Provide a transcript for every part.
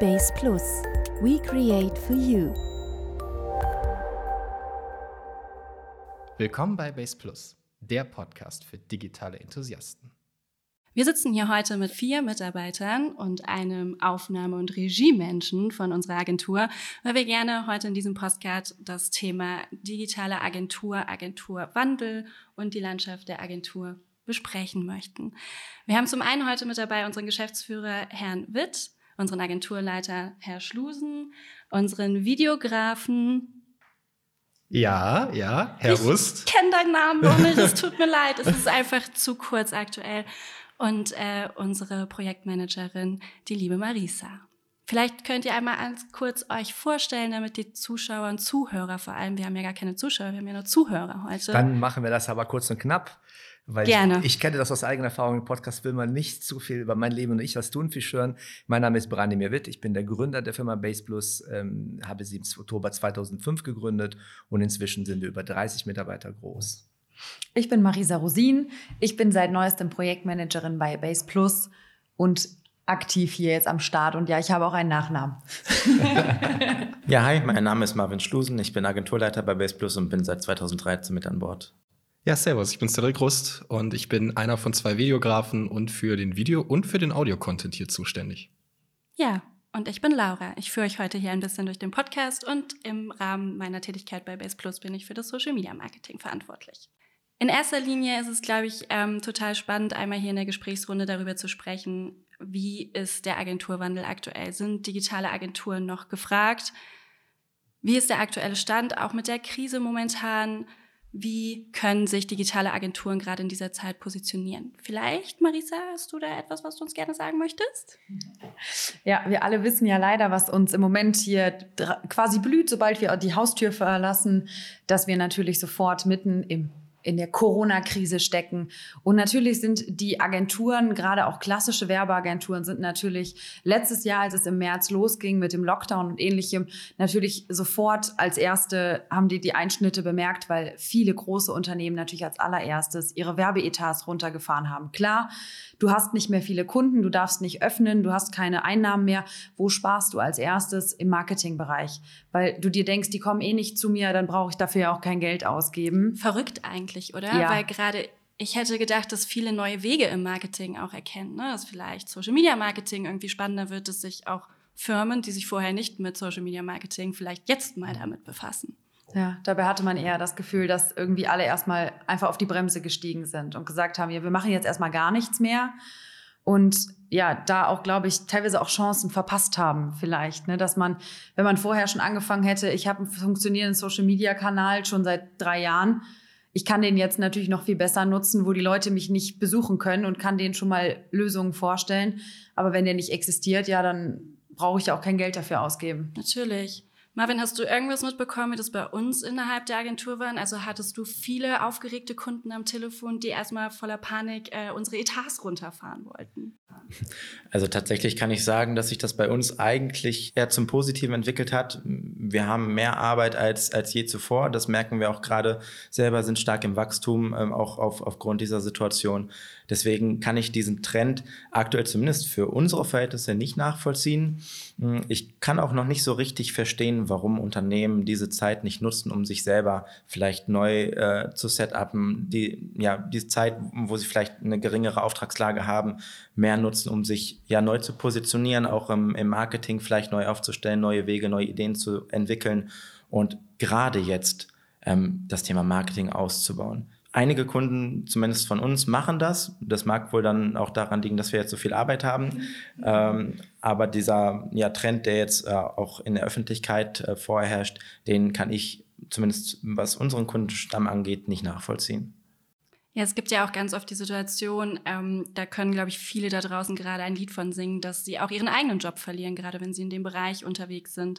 Base Plus. We create for you. Willkommen bei Base Plus, der Podcast für digitale Enthusiasten. Wir sitzen hier heute mit vier Mitarbeitern und einem Aufnahme- und Regiemenschen von unserer Agentur, weil wir gerne heute in diesem Postcard das Thema digitale Agentur, Agenturwandel und die Landschaft der Agentur besprechen möchten. Wir haben zum einen heute mit dabei unseren Geschäftsführer Herrn Witt, unseren Agenturleiter Herr Schlusen, unseren Videografen ja, ja, Herr ich Rust. Ich kenne deinen Namen noch nicht, es tut mir leid, es ist einfach zu kurz aktuell. Und äh, unsere Projektmanagerin, die liebe Marisa. Vielleicht könnt ihr einmal ganz kurz euch vorstellen, damit die Zuschauer und Zuhörer vor allem, wir haben ja gar keine Zuschauer, wir haben ja nur Zuhörer heute. Dann machen wir das aber kurz und knapp. Weil Gerne. Ich, ich kenne das aus eigener Erfahrung. Im Podcast will man nicht zu viel über mein Leben und ich was tun, viel hören. Mein Name ist Branimir Witt. Ich bin der Gründer der Firma Base Plus, ähm, habe sie im Oktober 2005 gegründet und inzwischen sind wir über 30 Mitarbeiter groß. Ich bin Marisa Rosin. Ich bin seit neuestem Projektmanagerin bei Base Plus und aktiv hier jetzt am Start. Und ja, ich habe auch einen Nachnamen. ja, hi, mein Name ist Marvin Schlusen. Ich bin Agenturleiter bei Base Plus und bin seit 2013 mit an Bord. Ja, servus, ich bin Cedric Rust und ich bin einer von zwei Videografen und für den Video- und für den Audio-Content hier zuständig. Ja, und ich bin Laura. Ich führe euch heute hier ein bisschen durch den Podcast und im Rahmen meiner Tätigkeit bei Base Plus bin ich für das Social Media Marketing verantwortlich. In erster Linie ist es, glaube ich, ähm, total spannend, einmal hier in der Gesprächsrunde darüber zu sprechen, wie ist der Agenturwandel aktuell? Sind digitale Agenturen noch gefragt? Wie ist der aktuelle Stand, auch mit der Krise momentan? Wie können sich digitale Agenturen gerade in dieser Zeit positionieren? Vielleicht, Marisa, hast du da etwas, was du uns gerne sagen möchtest? Ja, wir alle wissen ja leider, was uns im Moment hier quasi blüht, sobald wir die Haustür verlassen, dass wir natürlich sofort mitten im in der Corona-Krise stecken. Und natürlich sind die Agenturen, gerade auch klassische Werbeagenturen, sind natürlich letztes Jahr, als es im März losging mit dem Lockdown und ähnlichem, natürlich sofort als erste haben die die Einschnitte bemerkt, weil viele große Unternehmen natürlich als allererstes ihre Werbeetats runtergefahren haben. Klar, du hast nicht mehr viele Kunden, du darfst nicht öffnen, du hast keine Einnahmen mehr. Wo sparst du als erstes? Im Marketingbereich. Weil du dir denkst, die kommen eh nicht zu mir, dann brauche ich dafür ja auch kein Geld ausgeben. Verrückt eigentlich, oder? Ja. Weil gerade ich hätte gedacht, dass viele neue Wege im Marketing auch erkennen, ne? dass vielleicht Social Media Marketing irgendwie spannender wird, dass sich auch Firmen, die sich vorher nicht mit Social Media Marketing vielleicht jetzt mal damit befassen. Ja, dabei hatte man eher das Gefühl, dass irgendwie alle erstmal einfach auf die Bremse gestiegen sind und gesagt haben, ja, wir machen jetzt erstmal gar nichts mehr. Und ja, da auch, glaube ich, teilweise auch Chancen verpasst haben, vielleicht. Ne? Dass man, wenn man vorher schon angefangen hätte, ich habe einen funktionierenden Social-Media-Kanal schon seit drei Jahren, ich kann den jetzt natürlich noch viel besser nutzen, wo die Leute mich nicht besuchen können und kann denen schon mal Lösungen vorstellen. Aber wenn der nicht existiert, ja, dann brauche ich auch kein Geld dafür ausgeben. Natürlich. Marvin, hast du irgendwas mitbekommen, wie das bei uns innerhalb der Agentur war? Also hattest du viele aufgeregte Kunden am Telefon, die erstmal voller Panik äh, unsere Etats runterfahren wollten? Also tatsächlich kann ich sagen, dass sich das bei uns eigentlich eher zum Positiven entwickelt hat. Wir haben mehr Arbeit als, als je zuvor. Das merken wir auch gerade selber, sind stark im Wachstum, ähm, auch auf, aufgrund dieser Situation. Deswegen kann ich diesen Trend aktuell zumindest für unsere Verhältnisse nicht nachvollziehen. Hm, ich kann auch noch nicht so richtig verstehen, warum Unternehmen diese Zeit nicht nutzen, um sich selber vielleicht neu äh, zu setupen, die, ja, die Zeit, wo sie vielleicht eine geringere Auftragslage haben, mehr nutzen, um sich ja neu zu positionieren, auch im, im Marketing vielleicht neu aufzustellen, neue Wege, neue Ideen zu entwickeln und gerade jetzt ähm, das Thema Marketing auszubauen. Einige Kunden, zumindest von uns, machen das. Das mag wohl dann auch daran liegen, dass wir jetzt so viel Arbeit haben. Ähm, aber dieser ja, Trend, der jetzt äh, auch in der Öffentlichkeit äh, vorherrscht, den kann ich zumindest was unseren Kundenstamm angeht, nicht nachvollziehen. Ja, es gibt ja auch ganz oft die Situation, ähm, da können, glaube ich, viele da draußen gerade ein Lied von singen, dass sie auch ihren eigenen Job verlieren, gerade wenn sie in dem Bereich unterwegs sind.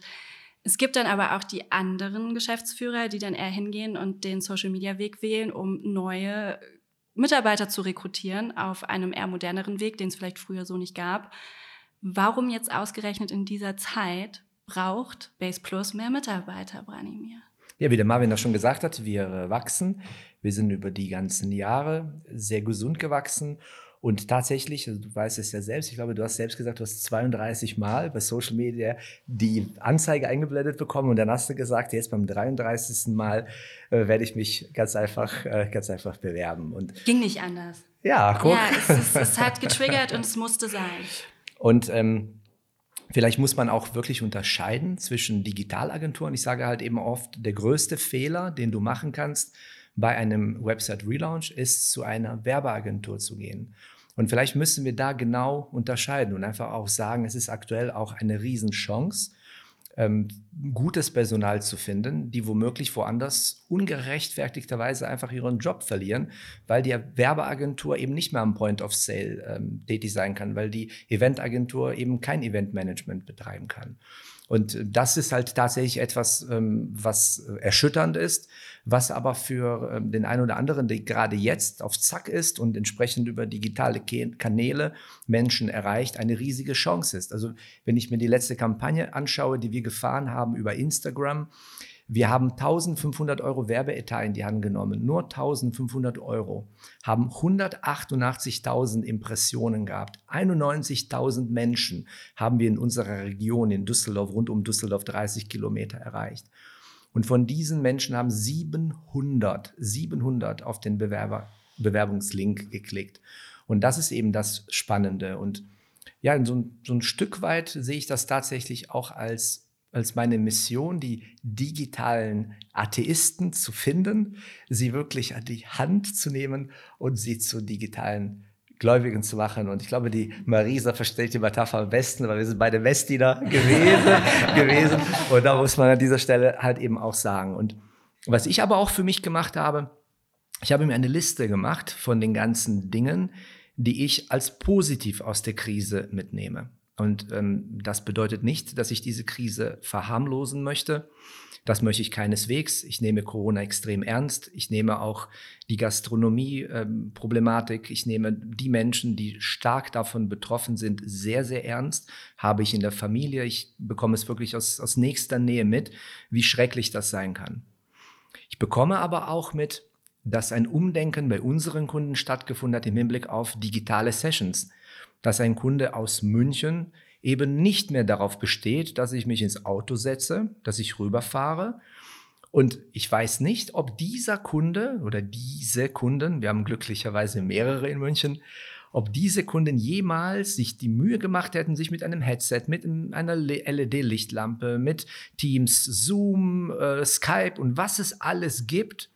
Es gibt dann aber auch die anderen Geschäftsführer, die dann eher hingehen und den Social-Media-Weg wählen, um neue Mitarbeiter zu rekrutieren auf einem eher moderneren Weg, den es vielleicht früher so nicht gab. Warum jetzt ausgerechnet in dieser Zeit braucht Base Plus mehr Mitarbeiter, Branimir? Ja, wie der Marvin das schon gesagt hat, wir wachsen. Wir sind über die ganzen Jahre sehr gesund gewachsen Und tatsächlich, also du weißt es ja selbst, ich glaube, du hast selbst gesagt, du hast 32 Mal bei Social Media die Anzeige eingeblendet bekommen und dann hast du gesagt, jetzt beim 33. Mal äh, werde ich mich ganz einfach, äh, ganz einfach bewerben. Und Ging nicht anders. Ja, guck. Ja, es, ist, es hat getriggert und es musste sein. Und ähm, Vielleicht muss man auch wirklich unterscheiden zwischen Digitalagenturen. Ich sage halt eben oft, der größte Fehler, den du machen kannst bei einem Website Relaunch, ist zu einer Werbeagentur zu gehen. Und vielleicht müssen wir da genau unterscheiden und einfach auch sagen, es ist aktuell auch eine Riesenchance, ähm, gutes Personal zu finden, die womöglich woanders ungerechtfertigterweise einfach ihren Job verlieren, weil die Werbeagentur eben nicht mehr am Point of Sale ähm, tätig sein kann, weil die Eventagentur eben kein Eventmanagement betreiben kann. Und das ist halt tatsächlich etwas, ähm, was erschütternd ist, was aber für ähm, den einen oder anderen, der gerade jetzt auf Zack ist und entsprechend über digitale Kanäle Menschen erreicht, eine riesige Chance ist. Also wenn ich mir die letzte Kampagne anschaue, die wir gefahren haben über Instagram, wir haben 1500 Euro Werbeetat in die Hand genommen, nur 1500 Euro, haben 188.000 Impressionen gehabt, 91.000 Menschen haben wir in unserer Region in Düsseldorf, rund um Düsseldorf 30 Kilometer erreicht. Und von diesen Menschen haben 700, 700 auf den Bewerber, Bewerbungslink geklickt. Und das ist eben das Spannende. Und ja, so ein, so ein Stück weit sehe ich das tatsächlich auch als als meine Mission, die digitalen Atheisten zu finden, sie wirklich an die Hand zu nehmen und sie zu digitalen Gläubigen zu machen. Und ich glaube, die Marisa versteht die Metapher am besten, weil wir sind beide Westdiener gewesen, gewesen. Und da muss man an dieser Stelle halt eben auch sagen. Und was ich aber auch für mich gemacht habe, ich habe mir eine Liste gemacht von den ganzen Dingen, die ich als positiv aus der Krise mitnehme. Und ähm, das bedeutet nicht, dass ich diese Krise verharmlosen möchte. Das möchte ich keineswegs. Ich nehme Corona extrem ernst. Ich nehme auch die Gastronomie-Problematik. Ähm, ich nehme die Menschen, die stark davon betroffen sind, sehr, sehr ernst. Habe ich in der Familie. Ich bekomme es wirklich aus, aus nächster Nähe mit, wie schrecklich das sein kann. Ich bekomme aber auch mit, dass ein Umdenken bei unseren Kunden stattgefunden hat im Hinblick auf digitale Sessions dass ein Kunde aus München eben nicht mehr darauf besteht, dass ich mich ins Auto setze, dass ich rüberfahre. Und ich weiß nicht, ob dieser Kunde oder diese Kunden, wir haben glücklicherweise mehrere in München, ob diese Kunden jemals sich die Mühe gemacht hätten, sich mit einem Headset, mit einer LED-Lichtlampe, mit Teams, Zoom, äh, Skype und was es alles gibt,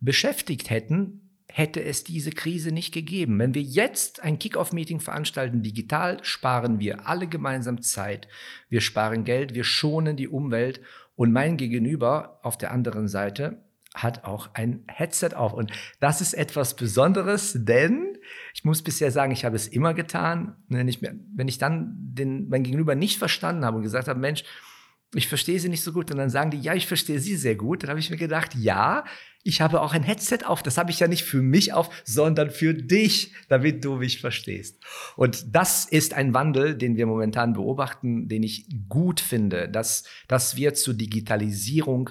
beschäftigt hätten, hätte es diese Krise nicht gegeben. Wenn wir jetzt ein Kick-off-Meeting veranstalten, digital, sparen wir alle gemeinsam Zeit, wir sparen Geld, wir schonen die Umwelt und mein Gegenüber auf der anderen Seite hat auch ein Headset auf. Und das ist etwas Besonderes, denn ich muss bisher sagen, ich habe es immer getan. Wenn ich, wenn ich dann den, mein Gegenüber nicht verstanden habe und gesagt habe, Mensch, ich verstehe sie nicht so gut. Und dann sagen die, ja, ich verstehe sie sehr gut. Dann habe ich mir gedacht, ja, ich habe auch ein Headset auf. Das habe ich ja nicht für mich auf, sondern für dich, damit du mich verstehst. Und das ist ein Wandel, den wir momentan beobachten, den ich gut finde, dass, dass wir zur Digitalisierung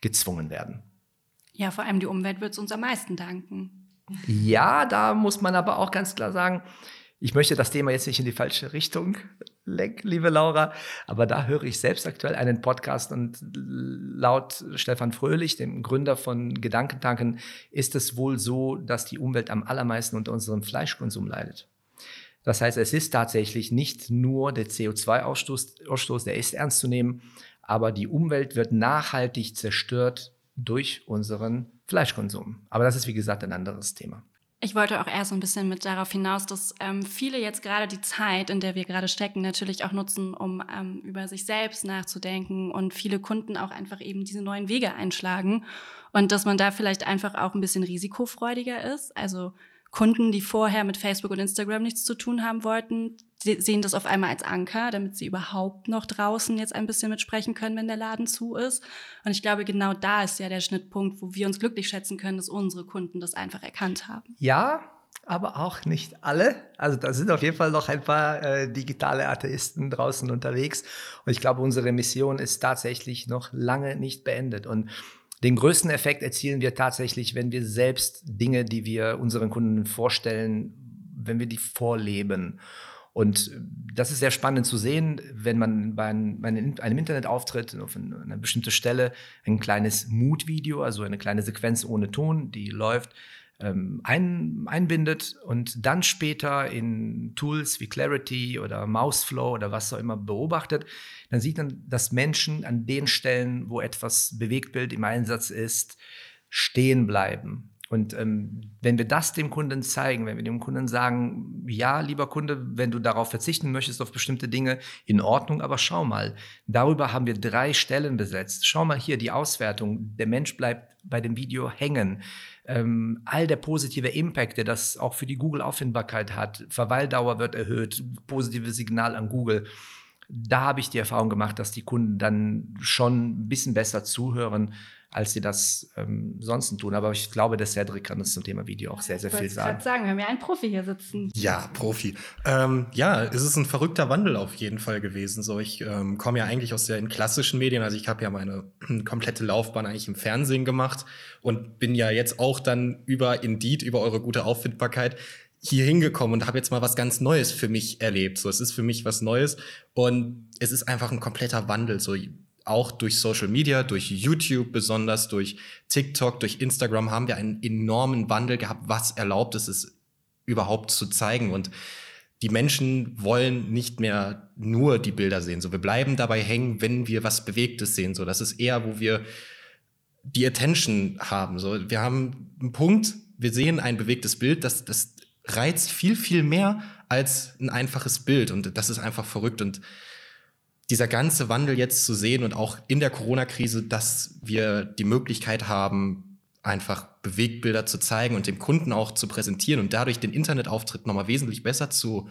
gezwungen werden. Ja, vor allem die Umwelt wird es uns am meisten danken. Ja, da muss man aber auch ganz klar sagen, ich möchte das Thema jetzt nicht in die falsche Richtung lenken, liebe Laura, aber da höre ich selbst aktuell einen Podcast und laut Stefan Fröhlich, dem Gründer von Gedankentanken, ist es wohl so, dass die Umwelt am allermeisten unter unserem Fleischkonsum leidet. Das heißt, es ist tatsächlich nicht nur der CO2-Ausstoß, Ausstoß, der ist ernst zu nehmen, aber die Umwelt wird nachhaltig zerstört durch unseren Fleischkonsum. Aber das ist, wie gesagt, ein anderes Thema. Ich wollte auch eher so ein bisschen mit darauf hinaus, dass ähm, viele jetzt gerade die Zeit, in der wir gerade stecken, natürlich auch nutzen, um ähm, über sich selbst nachzudenken und viele Kunden auch einfach eben diese neuen Wege einschlagen und dass man da vielleicht einfach auch ein bisschen risikofreudiger ist. Also Kunden, die vorher mit Facebook und Instagram nichts zu tun haben wollten, sehen das auf einmal als Anker, damit sie überhaupt noch draußen jetzt ein bisschen mitsprechen können, wenn der Laden zu ist. Und ich glaube, genau da ist ja der Schnittpunkt, wo wir uns glücklich schätzen können, dass unsere Kunden das einfach erkannt haben. Ja, aber auch nicht alle. Also da sind auf jeden Fall noch ein paar äh, digitale Atheisten draußen unterwegs. Und ich glaube, unsere Mission ist tatsächlich noch lange nicht beendet. Und den größten Effekt erzielen wir tatsächlich, wenn wir selbst Dinge, die wir unseren Kunden vorstellen, wenn wir die vorleben. Und das ist sehr spannend zu sehen, wenn man bei einem, einem Internetauftritt auf eine bestimmte Stelle ein kleines Mood-Video, also eine kleine Sequenz ohne Ton, die läuft, ähm, ein, einbindet und dann später in Tools wie Clarity oder Mouseflow oder was auch immer beobachtet, dann sieht man, dass Menschen an den Stellen, wo etwas Bewegtbild im Einsatz ist, stehen bleiben und ähm, wenn wir das dem Kunden zeigen, wenn wir dem Kunden sagen, ja, lieber Kunde, wenn du darauf verzichten möchtest, auf bestimmte Dinge, in Ordnung, aber schau mal, darüber haben wir drei Stellen besetzt. Schau mal hier die Auswertung. Der Mensch bleibt bei dem Video hängen. Ähm, all der positive Impact, der das auch für die Google-Auffindbarkeit hat, Verweildauer wird erhöht, positives Signal an Google da habe ich die Erfahrung gemacht, dass die Kunden dann schon ein bisschen besser zuhören, als sie das ähm, sonst tun. Aber ich glaube, der Cedric kann uns zum Thema Video auch sehr, sehr viel sagen. Ich sagen, wir haben ja einen Profi hier sitzen. Ja, Profi. Ähm, ja, es ist ein verrückter Wandel auf jeden Fall gewesen. So, ich ähm, komme ja eigentlich aus den klassischen Medien. Also ich habe ja meine komplette Laufbahn eigentlich im Fernsehen gemacht und bin ja jetzt auch dann über Indeed, über eure gute Auffindbarkeit hier hingekommen und habe jetzt mal was ganz Neues für mich erlebt. So, es ist für mich was Neues und es ist einfach ein kompletter Wandel. So, auch durch Social Media, durch YouTube besonders, durch TikTok, durch Instagram haben wir einen enormen Wandel gehabt, was erlaubt ist, es überhaupt zu zeigen. Und die Menschen wollen nicht mehr nur die Bilder sehen. So, wir bleiben dabei hängen, wenn wir was Bewegtes sehen. So, das ist eher, wo wir die Attention haben. So, wir haben einen Punkt, wir sehen ein bewegtes Bild, das, das reizt viel, viel mehr als ein einfaches Bild. Und das ist einfach verrückt. Und dieser ganze Wandel jetzt zu sehen und auch in der Corona-Krise, dass wir die Möglichkeit haben, einfach Bewegtbilder zu zeigen und dem Kunden auch zu präsentieren und dadurch den Internetauftritt nochmal wesentlich besser zu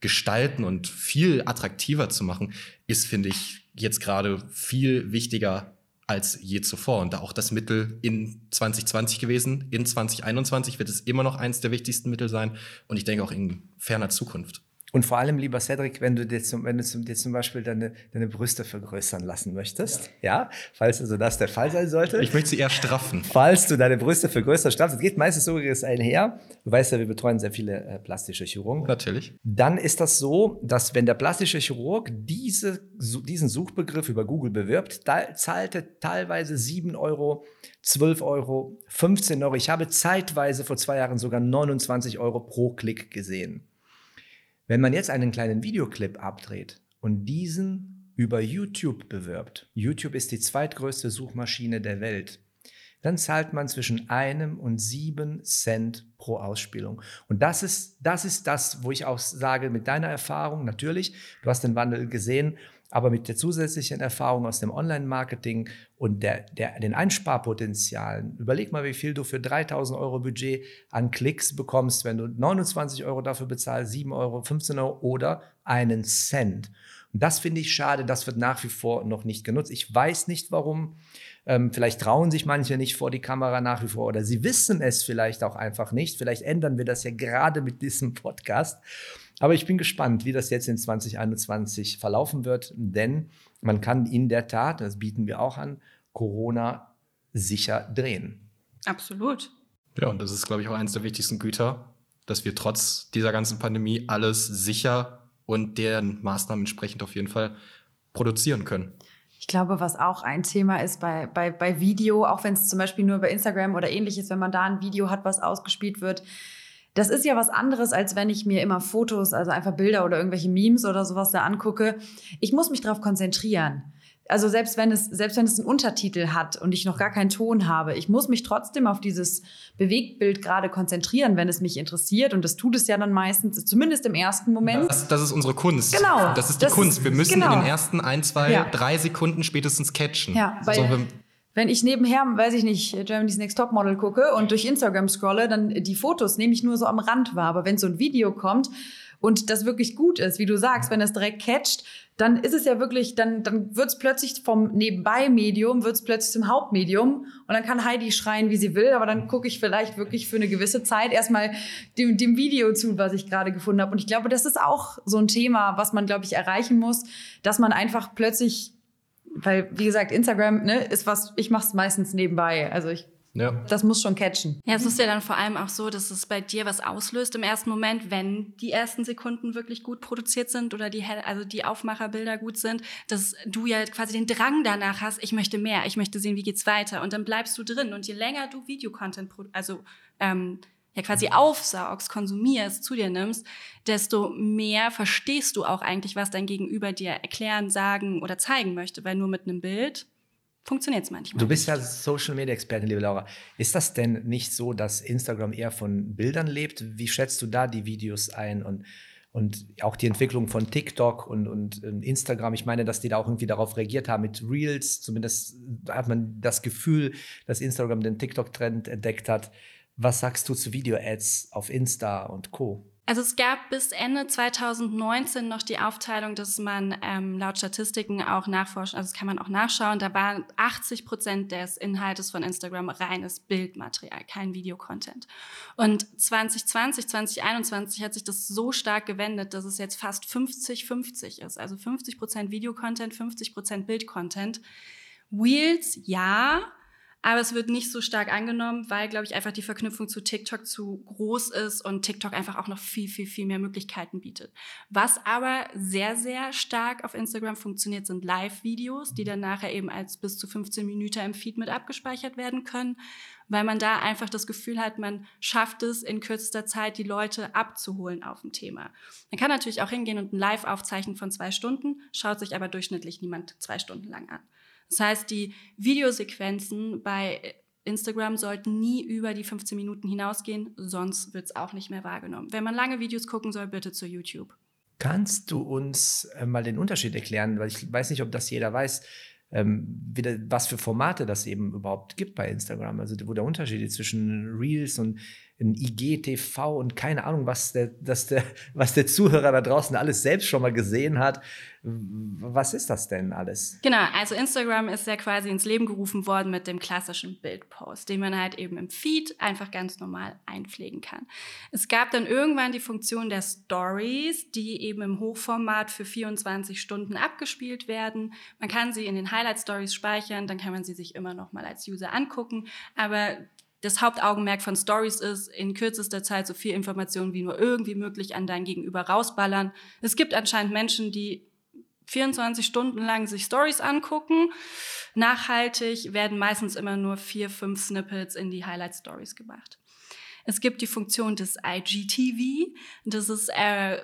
gestalten und viel attraktiver zu machen, ist, finde ich, jetzt gerade viel wichtiger als je zuvor. Und da auch das Mittel in 2020 gewesen. In 2021 wird es immer noch eins der wichtigsten Mittel sein. Und ich denke auch in ferner Zukunft. Und vor allem, lieber Cedric, wenn du dir zum, wenn du zum, dir zum Beispiel deine, deine Brüste vergrößern lassen möchtest, ja. ja, falls also das der Fall sein sollte. Ich möchte sie eher straffen. Falls du deine Brüste vergrößern straffst, das geht meistens so einher. Du weißt ja, wir betreuen sehr viele äh, plastische Chirurgen. Natürlich. Dann ist das so, dass wenn der plastische Chirurg diese, diesen Suchbegriff über Google bewirbt, da zahlt er teilweise 7 Euro, 12 Euro, 15 Euro. Ich habe zeitweise vor zwei Jahren sogar 29 Euro pro Klick gesehen. Wenn man jetzt einen kleinen Videoclip abdreht und diesen über YouTube bewirbt, YouTube ist die zweitgrößte Suchmaschine der Welt, dann zahlt man zwischen einem und sieben Cent pro Ausspielung. Und das ist, das ist das, wo ich auch sage, mit deiner Erfahrung, natürlich, du hast den Wandel gesehen, aber mit der zusätzlichen Erfahrung aus dem Online-Marketing und der, der, den Einsparpotenzialen, überleg mal, wie viel du für 3000 Euro Budget an Klicks bekommst, wenn du 29 Euro dafür bezahlst, 7 Euro, 15 Euro oder einen Cent. Und das finde ich schade, das wird nach wie vor noch nicht genutzt. Ich weiß nicht warum. Ähm, vielleicht trauen sich manche nicht vor die Kamera nach wie vor oder sie wissen es vielleicht auch einfach nicht. Vielleicht ändern wir das ja gerade mit diesem Podcast. Aber ich bin gespannt, wie das jetzt in 2021 verlaufen wird, denn man kann in der Tat, das bieten wir auch an, Corona sicher drehen. Absolut. Ja, und das ist, glaube ich, auch eines der wichtigsten Güter, dass wir trotz dieser ganzen Pandemie alles sicher und deren Maßnahmen entsprechend auf jeden Fall produzieren können. Ich glaube, was auch ein Thema ist bei, bei, bei Video, auch wenn es zum Beispiel nur bei Instagram oder ähnliches, wenn man da ein Video hat, was ausgespielt wird, das ist ja was anderes, als wenn ich mir immer Fotos, also einfach Bilder oder irgendwelche Memes oder sowas da angucke. Ich muss mich darauf konzentrieren. Also selbst wenn es, selbst wenn es einen Untertitel hat und ich noch gar keinen Ton habe, ich muss mich trotzdem auf dieses Bewegtbild gerade konzentrieren, wenn es mich interessiert. Und das tut es ja dann meistens, zumindest im ersten Moment. Das, das ist unsere Kunst. Genau. Das ist die das Kunst. Wir müssen genau. in den ersten ein, zwei, ja. drei Sekunden spätestens catchen. Ja, weil, so, wenn ich nebenher, weiß ich nicht, Germany's Next Topmodel gucke und durch Instagram scrolle, dann die Fotos nehme ich nur so am Rand wahr. Aber wenn so ein Video kommt und das wirklich gut ist, wie du sagst, wenn es direkt catcht, dann ist es ja wirklich, dann, dann wird es plötzlich vom Nebenbei-Medium, wird es plötzlich zum Hauptmedium und dann kann Heidi schreien, wie sie will, aber dann gucke ich vielleicht wirklich für eine gewisse Zeit erstmal dem, dem Video zu, was ich gerade gefunden habe. Und ich glaube, das ist auch so ein Thema, was man, glaube ich, erreichen muss, dass man einfach plötzlich weil, wie gesagt, Instagram ne, ist was, ich mache es meistens nebenbei. Also ich Ja. Das muss schon catchen. Ja, es ist ja dann vor allem auch so, dass es bei dir was auslöst im ersten Moment, wenn die ersten Sekunden wirklich gut produziert sind oder die, also die Aufmacherbilder gut sind, dass du ja quasi den Drang danach hast, ich möchte mehr, ich möchte sehen, wie geht's weiter. Und dann bleibst du drin. Und je länger du Videocontent, also ähm, ja quasi aufsaugst, konsumierst, zu dir nimmst, desto mehr verstehst du auch eigentlich, was dein Gegenüber dir erklären, sagen oder zeigen möchte. Weil nur mit einem Bild funktioniert es manchmal. Du bist ja Social Media Expertin, liebe Laura. Ist das denn nicht so, dass Instagram eher von Bildern lebt? Wie schätzt du da die Videos ein und, und auch die Entwicklung von TikTok und, und Instagram? Ich meine, dass die da auch irgendwie darauf reagiert haben mit Reels. Zumindest hat man das Gefühl, dass Instagram den TikTok-Trend entdeckt hat. Was sagst du zu Video-Ads auf Insta und Co.? Also es gab bis Ende 2019 noch die Aufteilung, dass man ähm, laut Statistiken auch nachforschen, also das kann man auch nachschauen, da waren 80 Prozent des Inhaltes von Instagram reines Bildmaterial, kein Videocontent. Und 2020, 2021 hat sich das so stark gewendet, dass es jetzt fast 50-50 ist. Also 50 Prozent Videocontent, 50 Prozent Bildcontent. Wheels, ja, aber es wird nicht so stark angenommen, weil, glaube ich, einfach die Verknüpfung zu TikTok zu groß ist und TikTok einfach auch noch viel, viel, viel mehr Möglichkeiten bietet. Was aber sehr, sehr stark auf Instagram funktioniert, sind Live-Videos, die dann nachher eben als bis zu 15 Minuten im Feed mit abgespeichert werden können, weil man da einfach das Gefühl hat, man schafft es in kürzester Zeit, die Leute abzuholen auf ein Thema. Man kann natürlich auch hingehen und ein Live aufzeichnen von zwei Stunden, schaut sich aber durchschnittlich niemand zwei Stunden lang an. Das heißt, die Videosequenzen bei Instagram sollten nie über die 15 Minuten hinausgehen, sonst wird es auch nicht mehr wahrgenommen. Wenn man lange Videos gucken soll, bitte zu YouTube. Kannst du uns äh, mal den Unterschied erklären? Weil ich weiß nicht, ob das jeder weiß, ähm, was für Formate das eben überhaupt gibt bei Instagram. Also wo der Unterschied zwischen Reels und ein IGTV und keine Ahnung, was der, der, was der Zuhörer da draußen alles selbst schon mal gesehen hat. Was ist das denn alles? Genau, also Instagram ist ja quasi ins Leben gerufen worden mit dem klassischen Bildpost, den man halt eben im Feed einfach ganz normal einpflegen kann. Es gab dann irgendwann die Funktion der Stories, die eben im Hochformat für 24 Stunden abgespielt werden. Man kann sie in den Highlight Stories speichern, dann kann man sie sich immer noch mal als User angucken, aber das Hauptaugenmerk von Stories ist, in kürzester Zeit so viel Information wie nur irgendwie möglich an dein Gegenüber rausballern. Es gibt anscheinend Menschen, die 24 Stunden lang sich Stories angucken. Nachhaltig werden meistens immer nur vier, fünf Snippets in die Highlight Stories gemacht. Es gibt die Funktion des IGTV. Das ist äh,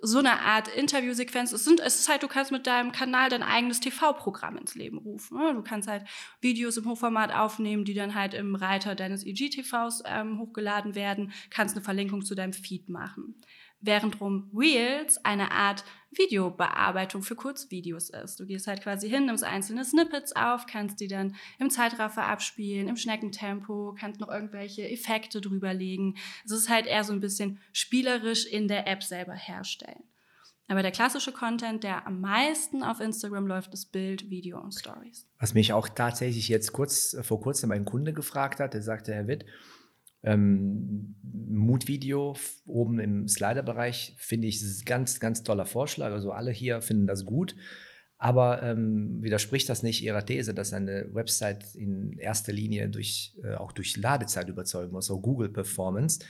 so eine Art Interviewsequenz. Es, sind, es ist halt, du kannst mit deinem Kanal dein eigenes TV-Programm ins Leben rufen. Ne? Du kannst halt Videos im Hochformat aufnehmen, die dann halt im Reiter deines IGTVs ähm, hochgeladen werden, kannst eine Verlinkung zu deinem Feed machen während rum Reels eine Art Videobearbeitung für Kurzvideos ist. Du gehst halt quasi hin, nimmst einzelne Snippets auf, kannst die dann im Zeitraffer abspielen, im Schneckentempo, kannst noch irgendwelche Effekte drüberlegen. Es ist halt eher so ein bisschen spielerisch in der App selber herstellen. Aber der klassische Content, der am meisten auf Instagram läuft, ist Bild, Video und Stories. Was mich auch tatsächlich jetzt kurz vor kurzem ein Kunde gefragt hat, der sagte, Herr Witt, ähm, Mutvideo oben im Slider-Bereich finde ich ganz, ganz toller Vorschlag. Also alle hier finden das gut. Aber ähm, widerspricht das nicht Ihrer These, dass eine Website in erster Linie durch, äh, auch durch Ladezeit überzeugen muss, auch Google Performance?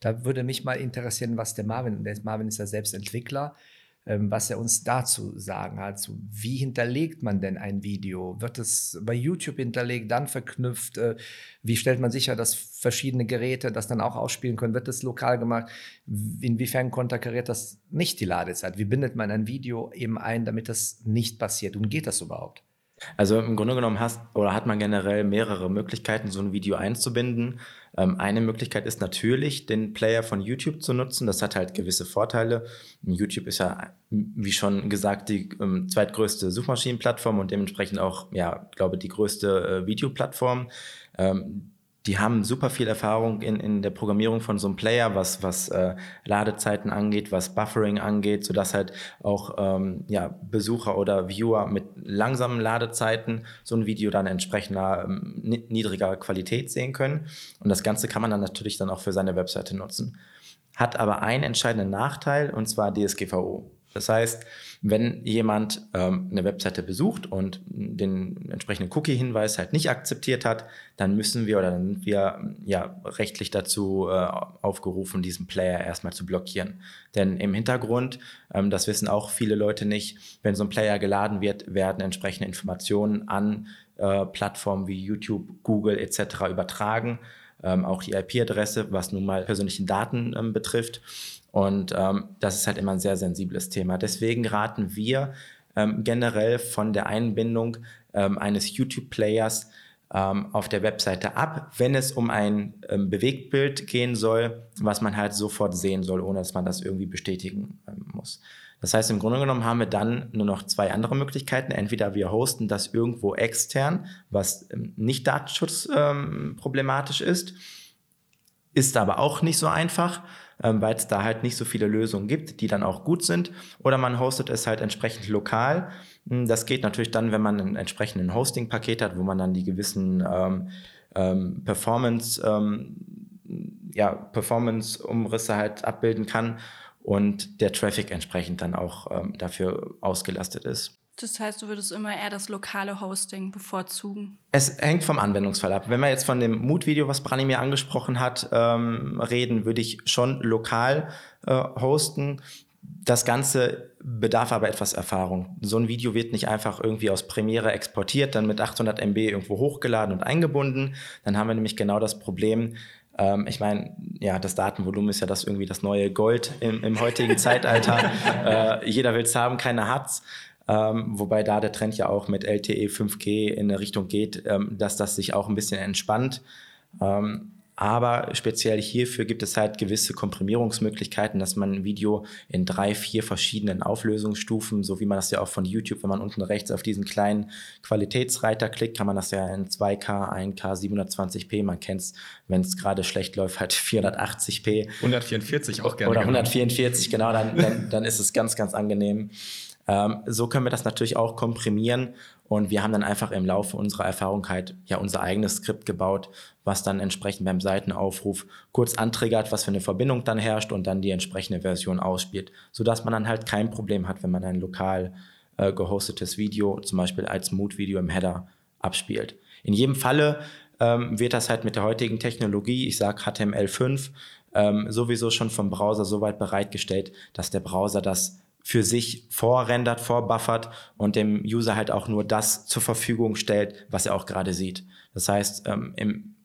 Da würde mich mal interessieren, was der Marvin, der Marvin ist ja selbst Entwickler, was er uns dazu sagen hat. Wie hinterlegt man denn ein Video? Wird es bei YouTube hinterlegt, dann verknüpft? Äh, wie stellt man sicher, dass verschiedene Geräte das dann auch ausspielen können? Wird das lokal gemacht? Inwiefern konterkariert das nicht die Ladezeit? Wie bindet man ein Video eben ein, damit das nicht passiert? Und geht das überhaupt? Also im Grunde genommen hast oder hat man generell mehrere Möglichkeiten, so ein Video einzubinden. Ähm, eine Möglichkeit ist natürlich, den Player von YouTube zu nutzen. Das hat halt gewisse Vorteile. YouTube ist ja, wie schon gesagt, die ähm, zweitgrößte Suchmaschinenplattform und dementsprechend auch, ja, glaube die größte äh, Videoplattform. Ähm, die haben super viel Erfahrung in, in der Programmierung von so einem Player, was, was äh, Ladezeiten angeht, was Buffering angeht, sodass halt auch ähm, ja, Besucher oder Viewer mit langsamen Ladezeiten so ein Video dann entsprechender ähm, niedriger Qualität sehen können. Und das Ganze kann man dann natürlich dann auch für seine Webseite nutzen. Hat aber einen entscheidenden Nachteil und zwar DSGVO. Das heißt, wenn jemand ähm, eine Webseite besucht und den entsprechenden Cookie-Hinweis halt nicht akzeptiert hat, dann müssen wir oder dann sind wir ja rechtlich dazu äh, aufgerufen, diesen Player erstmal zu blockieren. Denn im Hintergrund, ähm, das wissen auch viele Leute nicht, wenn so ein Player geladen wird, werden entsprechende Informationen an äh, Plattformen wie YouTube, Google etc. übertragen. Ähm, auch die IP-Adresse, was nun mal persönliche Daten ähm, betrifft. Und ähm, das ist halt immer ein sehr sensibles Thema. Deswegen raten wir ähm, generell von der Einbindung ähm, eines YouTube-Players auf der Webseite ab, wenn es um ein Bewegtbild gehen soll, was man halt sofort sehen soll, ohne dass man das irgendwie bestätigen muss. Das heißt, im Grunde genommen haben wir dann nur noch zwei andere Möglichkeiten. Entweder wir hosten das irgendwo extern, was nicht datenschutzproblematisch ist, ist aber auch nicht so einfach ähm, weil es da halt nicht so viele Lösungen gibt, die dann auch gut sind. Oder man hostet es halt entsprechend lokal. Hm, das geht natürlich dann, wenn man ein entsprechendes Hosting-Paket hat, wo man dann die gewissen ähm, ähm, Performance, ähm, ja, Performance-Umrisse halt abbilden kann und der Traffic entsprechend dann auch ähm, dafür ausgelastet ist. Das heißt, du würdest immer eher das lokale Hosting bevorzugen? Es hängt vom Anwendungsfall ab. Wenn wir jetzt von dem Mood-Video, was Brani mir angesprochen hat, ähm, reden, würde ich schon lokal äh, hosten. Das Ganze bedarf aber etwas Erfahrung. So ein Video wird nicht einfach irgendwie aus Premiere exportiert, dann mit 800 MB irgendwo hochgeladen und eingebunden. Dann haben wir nämlich genau das Problem, ähm, ich meine, ja, das Datenvolumen ist ja das irgendwie das neue Gold im, im heutigen Zeitalter. Äh, jeder will es haben, keiner hat's. Ähm, wobei da der Trend ja auch mit LTE 5G in eine Richtung geht, ähm, dass das sich auch ein bisschen entspannt. Ähm, aber speziell hierfür gibt es halt gewisse Komprimierungsmöglichkeiten, dass man ein Video in drei, vier verschiedenen Auflösungsstufen, so wie man das ja auch von YouTube, wenn man unten rechts auf diesen kleinen Qualitätsreiter klickt, kann man das ja in 2K, 1K, 720p, man kennt es, wenn es gerade schlecht läuft, halt 480p. 144 auch gerne. Oder 144, genau, dann, dann, dann ist es ganz, ganz angenehm. Ähm, so können wir das natürlich auch komprimieren und wir haben dann einfach im Laufe unserer Erfahrung halt ja unser eigenes Skript gebaut, was dann entsprechend beim Seitenaufruf kurz antriggert, was für eine Verbindung dann herrscht und dann die entsprechende Version ausspielt, sodass man dann halt kein Problem hat, wenn man ein lokal äh, gehostetes Video zum Beispiel als Mood-Video im Header abspielt. In jedem Falle ähm, wird das halt mit der heutigen Technologie, ich sage HTML5, ähm, sowieso schon vom Browser so weit bereitgestellt, dass der Browser das für sich vorrendert, vorbuffert und dem User halt auch nur das zur Verfügung stellt, was er auch gerade sieht. Das heißt, ähm, im,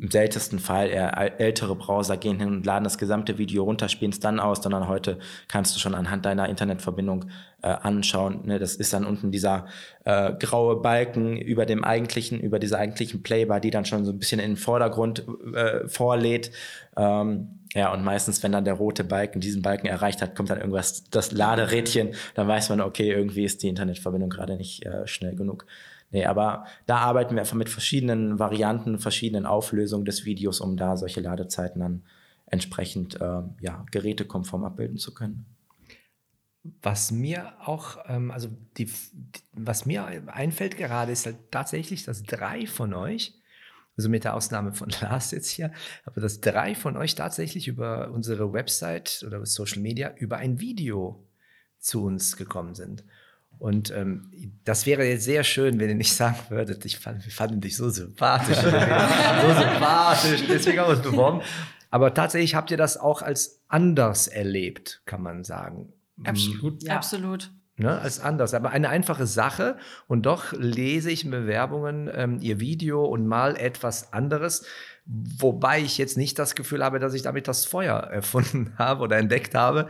im seltensten Fall eher ältere Browser gehen hin und laden das gesamte Video runter, spielen es dann aus, sondern heute kannst du schon anhand deiner Internetverbindung äh, anschauen. Ne? Das ist dann unten dieser äh, graue Balken über dem eigentlichen, über dieser eigentlichen Playbar, die dann schon so ein bisschen in den Vordergrund äh, vorlädt. Ähm, ja, und meistens, wenn dann der rote Balken diesen Balken erreicht hat, kommt dann irgendwas, das Laderädchen, dann weiß man, okay, irgendwie ist die Internetverbindung gerade nicht äh, schnell genug. Nee, aber da arbeiten wir einfach mit verschiedenen Varianten, verschiedenen Auflösungen des Videos, um da solche Ladezeiten dann entsprechend äh, ja, gerätekonform abbilden zu können. Was mir auch, ähm, also die, was mir einfällt gerade, ist halt tatsächlich, dass drei von euch also mit der Ausnahme von Lars jetzt hier, aber dass drei von euch tatsächlich über unsere Website oder Social Media über ein Video zu uns gekommen sind. Und ähm, das wäre jetzt sehr schön, wenn ihr nicht sagen würdet, ich fand, wir fanden dich so sympathisch, so sympathisch, deswegen haben wir uns beworben. Aber tatsächlich habt ihr das auch als anders erlebt, kann man sagen. Absolut. Ja. Absolut ne, als anders. Aber eine einfache Sache und doch lese ich in Bewerbungen ähm, ihr Video und mal etwas anderes. Wobei ich jetzt nicht das Gefühl habe, dass ich damit das Feuer erfunden habe oder entdeckt habe.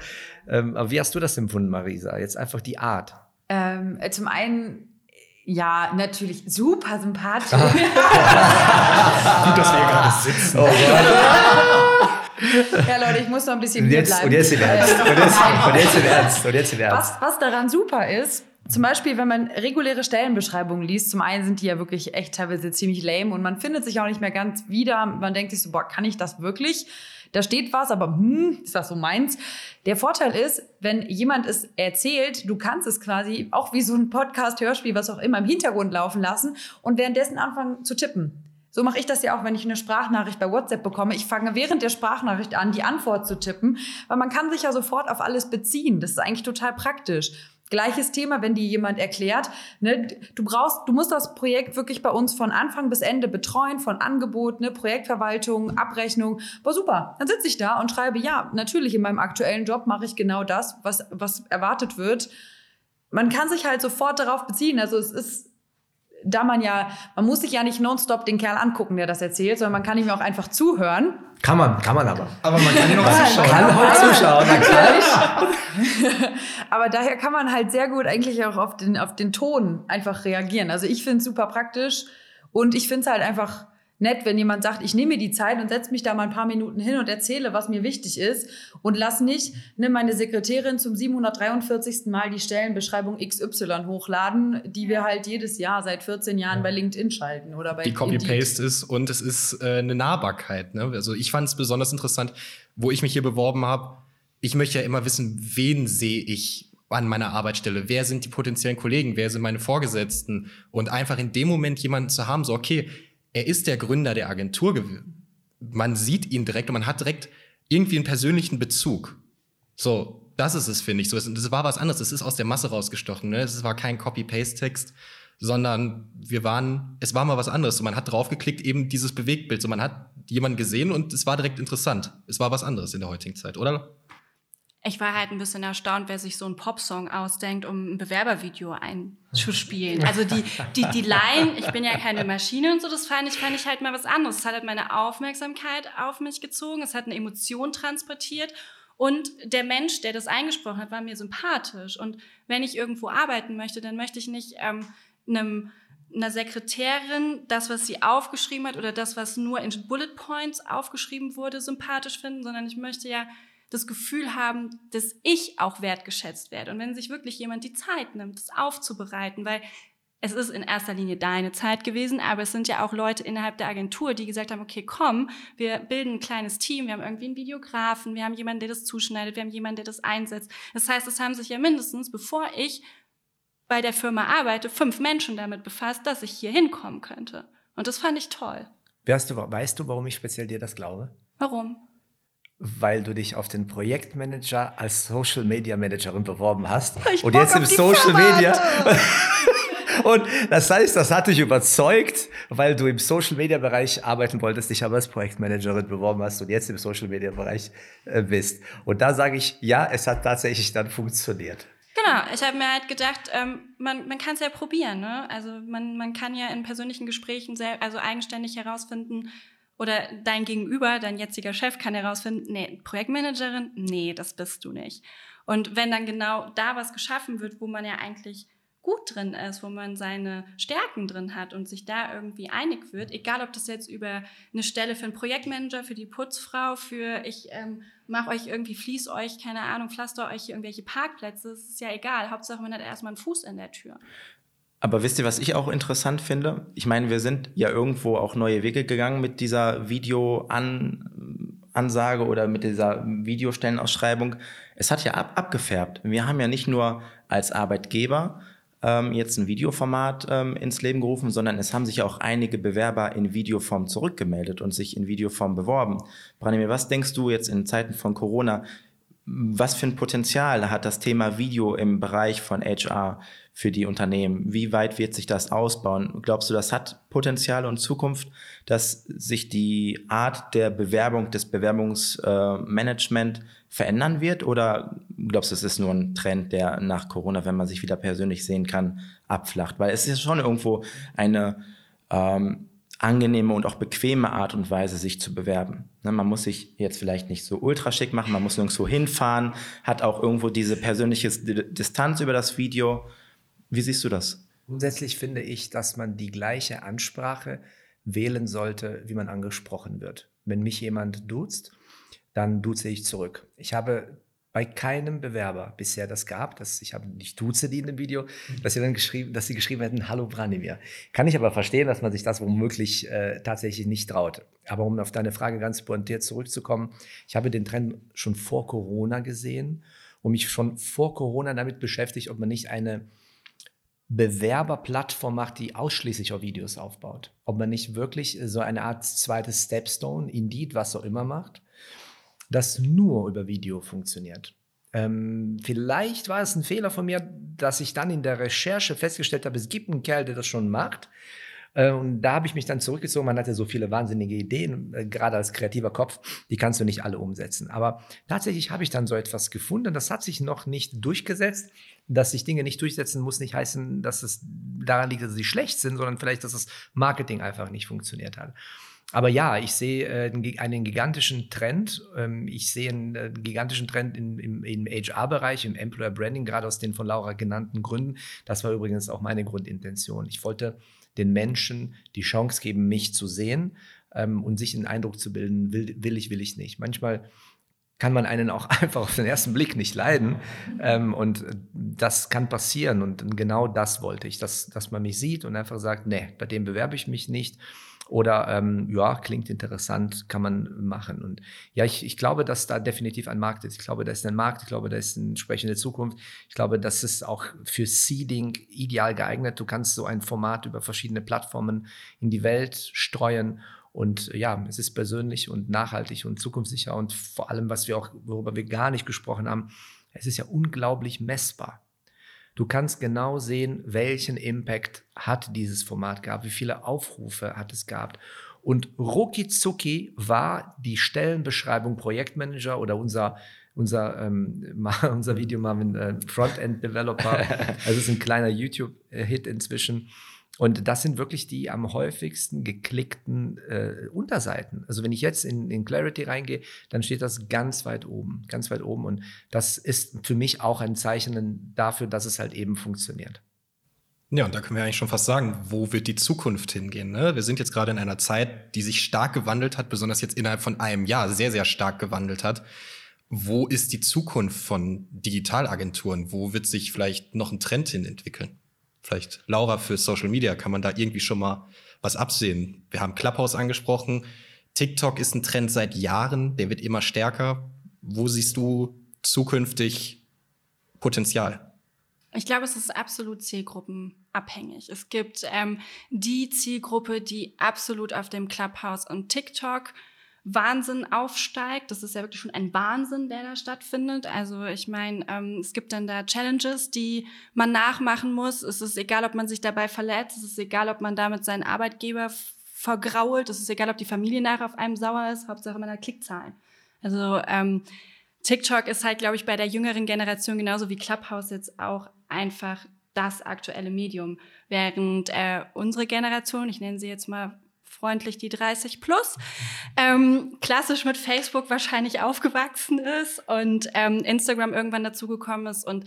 Ähm, aber wie hast du das empfunden, Marisa? Jetzt einfach die Art. Ähm, äh, zum einen ja, natürlich super sympathisch. Gut, dass wir hier gerade sitzen. Oh ja, Leute, ich muss noch ein bisschen und jetzt, bleiben. Und jetzt im Ernst. Und jetzt, und jetzt im Ernst. Und jetzt im Ernst. Was, was daran super ist, zum Beispiel, wenn man reguläre Stellenbeschreibungen liest, zum einen sind die ja wirklich echt teilweise ziemlich lame und man findet sich auch nicht mehr ganz wieder. Man denkt sich so, boah, kann ich das wirklich? Da steht was, aber hm, ist das so meins? Der Vorteil ist, wenn jemand es erzählt, du kannst es quasi auch wie so ein Podcast, Hörspiel, was auch immer im Hintergrund laufen lassen und währenddessen anfangen zu tippen. So mache ich das ja auch, wenn ich eine Sprachnachricht bei WhatsApp bekomme. Ich fange während der Sprachnachricht an, die Antwort zu tippen, weil man kann sich ja sofort auf alles beziehen. Das ist eigentlich total praktisch. Gleiches Thema, wenn dir jemand erklärt, ne, du brauchst, du musst das Projekt wirklich bei uns von Anfang bis Ende betreuen, von Angebot, ne, Projektverwaltung, Abrechnung. Boah, super. Dann sitze ich da und schreibe, ja, natürlich in meinem aktuellen Job mache ich genau das, was, was erwartet wird. Man kann sich halt sofort darauf beziehen. Also es ist, da man ja, man muss sich ja nicht nonstop den Kerl angucken, der das erzählt, sondern man kann ihm auch einfach zuhören. Kann man, kann man aber. Aber man kann ihn auch zuschauen. Kann heute zuschauen. na klar. Aber daher kann man halt sehr gut eigentlich auch auf den, auf den Ton einfach reagieren. Also ich finde es super praktisch und ich finde es halt einfach nett, wenn jemand sagt, ich nehme mir die Zeit und setze mich da mal ein paar Minuten hin und erzähle, was mir wichtig ist und lass nicht ne, meine Sekretärin zum 743. Mal die Stellenbeschreibung XY hochladen, die wir halt jedes Jahr seit 14 Jahren bei LinkedIn schalten oder bei die. Copy-Paste ist und es ist äh, eine Nahbarkeit. Ne? Also ich fand es besonders interessant, wo ich mich hier beworben habe. Ich möchte ja immer wissen, wen sehe ich an meiner Arbeitsstelle? Wer sind die potenziellen Kollegen? Wer sind meine Vorgesetzten? Und einfach in dem Moment jemanden zu haben, so okay, er ist der Gründer der Agentur. Man sieht ihn direkt und man hat direkt irgendwie einen persönlichen Bezug. So, das ist es, finde ich. So, es- das war was anderes. Es ist aus der Masse rausgestochen. Ne? Es war kein Copy-Paste-Text, sondern wir waren, es war mal was anderes. So, man hat draufgeklickt, eben dieses Bewegtbild. So, man hat jemanden gesehen und es war direkt interessant. Es war was anderes in der heutigen Zeit, oder? Ich war halt ein bisschen erstaunt, wer sich so einen Popsong ausdenkt, um ein Bewerbervideo einzuspielen. Also die, die, die Line, ich bin ja keine Maschine und so, das fand ich, fand ich halt mal was anderes. Es hat halt meine Aufmerksamkeit auf mich gezogen, es hat eine Emotion transportiert und der Mensch, der das eingesprochen hat, war mir sympathisch. Und wenn ich irgendwo arbeiten möchte, dann möchte ich nicht ähm, einem einer Sekretärin das, was sie aufgeschrieben hat oder das, was nur in Bullet Points aufgeschrieben wurde, sympathisch finden, sondern ich möchte ja das Gefühl haben, dass ich auch wertgeschätzt werde. Und wenn sich wirklich jemand die Zeit nimmt, das aufzubereiten, weil es ist in erster Linie deine Zeit gewesen, aber es sind ja auch Leute innerhalb der Agentur, die gesagt haben, okay, komm, wir bilden ein kleines Team, wir haben irgendwie einen Videografen, wir haben jemanden, der das zuschneidet, wir haben jemanden, der das einsetzt. Das heißt, es haben sich ja mindestens, bevor ich bei der Firma arbeite, fünf Menschen damit befasst, dass ich hier hinkommen könnte. Und das fand ich toll. Weißt du, weißt du, warum ich speziell dir das glaube? Warum? Weil du dich auf den Projektmanager als Social Media Managerin beworben hast. ich und jetzt im Social Firma Media. und das heißt, das hat dich überzeugt, weil du im Social Media Bereich arbeiten wolltest, dich aber als Projektmanagerin beworben hast und jetzt im Social Media Bereich äh, bist. Und da sage ich, ja, es hat tatsächlich dann funktioniert. Genau, ich habe mir halt gedacht, ähm, man, man kann es ja probieren. Ne? Also man, man kann ja in persönlichen Gesprächen sehr, also eigenständig herausfinden, oder dein Gegenüber, dein jetziger Chef kann herausfinden, nee, Projektmanagerin, nee, das bist du nicht. Und wenn dann genau da was geschaffen wird, wo man ja eigentlich gut drin ist, wo man seine Stärken drin hat und sich da irgendwie einig wird, egal ob das jetzt über eine Stelle für einen Projektmanager, für die Putzfrau, für ich ähm, mache euch irgendwie, fließ euch, keine Ahnung, pflaster euch irgendwelche Parkplätze, das ist ja egal. Hauptsache, man hat erstmal einen Fuß in der Tür. Aber wisst ihr, was ich auch interessant finde? Ich meine, wir sind ja irgendwo auch neue Wege gegangen mit dieser Videoansage oder mit dieser Videostellenausschreibung. Es hat ja ab abgefärbt. Wir haben ja nicht nur als Arbeitgeber ähm, jetzt ein Videoformat ähm, ins Leben gerufen, sondern es haben sich auch einige Bewerber in Videoform zurückgemeldet und sich in Videoform beworben. Branimir, was denkst du jetzt in Zeiten von Corona? Was für ein Potenzial hat das Thema Video im Bereich von HR für die Unternehmen? Wie weit wird sich das ausbauen? Glaubst du, das hat Potenzial und Zukunft, dass sich die Art der Bewerbung, des Bewerbungsmanagement verändern wird? Oder glaubst du, es ist nur ein Trend, der nach Corona, wenn man sich wieder persönlich sehen kann, abflacht? Weil es ist schon irgendwo eine ähm, angenehme und auch bequeme Art und Weise, sich zu bewerben. Ne, man muss sich jetzt vielleicht nicht so ultra schick machen, man muss nirgendwo hinfahren, hat auch irgendwo diese persönliche Distanz über das Video. Wie siehst du das? Grundsätzlich finde ich, dass man die gleiche Ansprache wählen sollte, wie man angesprochen wird. Wenn mich jemand duzt, dann duze ich zurück. Ich habe bei keinem Bewerber bisher das gab, dass ich habe nicht duze die in dem Video, dass sie dann geschrieben, dass sie geschrieben hätten, Hallo Branimir. Kann ich aber verstehen, dass man sich das womöglich äh, tatsächlich nicht traut. Aber um auf deine Frage ganz pointiert zurückzukommen, ich habe den Trend schon vor Corona gesehen und mich schon vor Corona damit beschäftigt, ob man nicht eine Bewerberplattform macht, die ausschließlich auf Videos aufbaut. Ob man nicht wirklich so eine Art zweites Stepstone, Indeed, was auch immer macht, das nur über Video funktioniert. Ähm, vielleicht war es ein Fehler von mir, dass ich dann in der Recherche festgestellt habe, es gibt einen Kerl, der das schon macht. Äh, und da habe ich mich dann zurückgezogen. Man hatte so viele wahnsinnige Ideen, äh, gerade als kreativer Kopf, die kannst du nicht alle umsetzen. Aber tatsächlich habe ich dann so etwas gefunden. Das hat sich noch nicht durchgesetzt. Dass sich Dinge nicht durchsetzen, muss nicht heißen, dass es daran liegt, dass sie schlecht sind, sondern vielleicht, dass das Marketing einfach nicht funktioniert hat. Aber ja, ich sehe äh, einen gigantischen Trend. Ähm, ich sehe einen gigantischen Trend in, im, im HR-Bereich, im Employer Branding, gerade aus den von Laura genannten Gründen. Das war übrigens auch meine Grundintention. Ich wollte den Menschen die Chance geben, mich zu sehen ähm, und sich einen Eindruck zu bilden, will, will ich, will ich nicht. Manchmal kann man einen auch einfach auf den ersten Blick nicht leiden. Ähm, und das kann passieren. Und genau das wollte ich, dass, dass man mich sieht und einfach sagt, nee, bei dem bewerbe ich mich nicht. Oder ähm, ja, klingt interessant, kann man machen. Und ja, ich, ich glaube, dass da definitiv ein Markt ist. Ich glaube, da ist ein Markt, ich glaube, da ist eine entsprechende Zukunft. Ich glaube, das ist auch für Seeding ideal geeignet. Du kannst so ein Format über verschiedene Plattformen in die Welt streuen. Und ja, es ist persönlich und nachhaltig und zukunftssicher. Und vor allem, was wir auch, worüber wir gar nicht gesprochen haben, es ist ja unglaublich messbar. Du kannst genau sehen, welchen Impact hat dieses Format gehabt, wie viele Aufrufe hat es gehabt. Und rucki zucki war die Stellenbeschreibung Projektmanager oder unser unser, ähm, unser Video Marvin äh, Frontend Developer. Also es ist ein kleiner YouTube-Hit inzwischen. Und das sind wirklich die am häufigsten geklickten äh, Unterseiten. Also wenn ich jetzt in, in Clarity reingehe, dann steht das ganz weit oben, ganz weit oben. Und das ist für mich auch ein Zeichen dafür, dass es halt eben funktioniert. Ja, und da können wir eigentlich schon fast sagen, wo wird die Zukunft hingehen? Ne? Wir sind jetzt gerade in einer Zeit, die sich stark gewandelt hat, besonders jetzt innerhalb von einem Jahr sehr, sehr stark gewandelt hat. Wo ist die Zukunft von Digitalagenturen? Wo wird sich vielleicht noch ein Trend hin entwickeln? Vielleicht Laura für Social Media, kann man da irgendwie schon mal was absehen? Wir haben Clubhouse angesprochen. TikTok ist ein Trend seit Jahren, der wird immer stärker. Wo siehst du zukünftig Potenzial? Ich glaube, es ist absolut zielgruppenabhängig. Es gibt ähm, die Zielgruppe, die absolut auf dem Clubhouse und TikTok Wahnsinn aufsteigt. Das ist ja wirklich schon ein Wahnsinn, der da stattfindet. Also ich meine, ähm, es gibt dann da Challenges, die man nachmachen muss. Es ist egal, ob man sich dabei verletzt. Es ist egal, ob man damit seinen Arbeitgeber vergrault. Es ist egal, ob die Familie nachher auf einem sauer ist. Hauptsache man hat Klickzahlen. Also ähm, TikTok ist halt, glaube ich, bei der jüngeren Generation genauso wie Clubhouse jetzt auch einfach das aktuelle Medium, während äh, unsere Generation, ich nenne sie jetzt mal freundlich die 30 plus, ähm, klassisch mit Facebook wahrscheinlich aufgewachsen ist und ähm, Instagram irgendwann dazugekommen ist. Und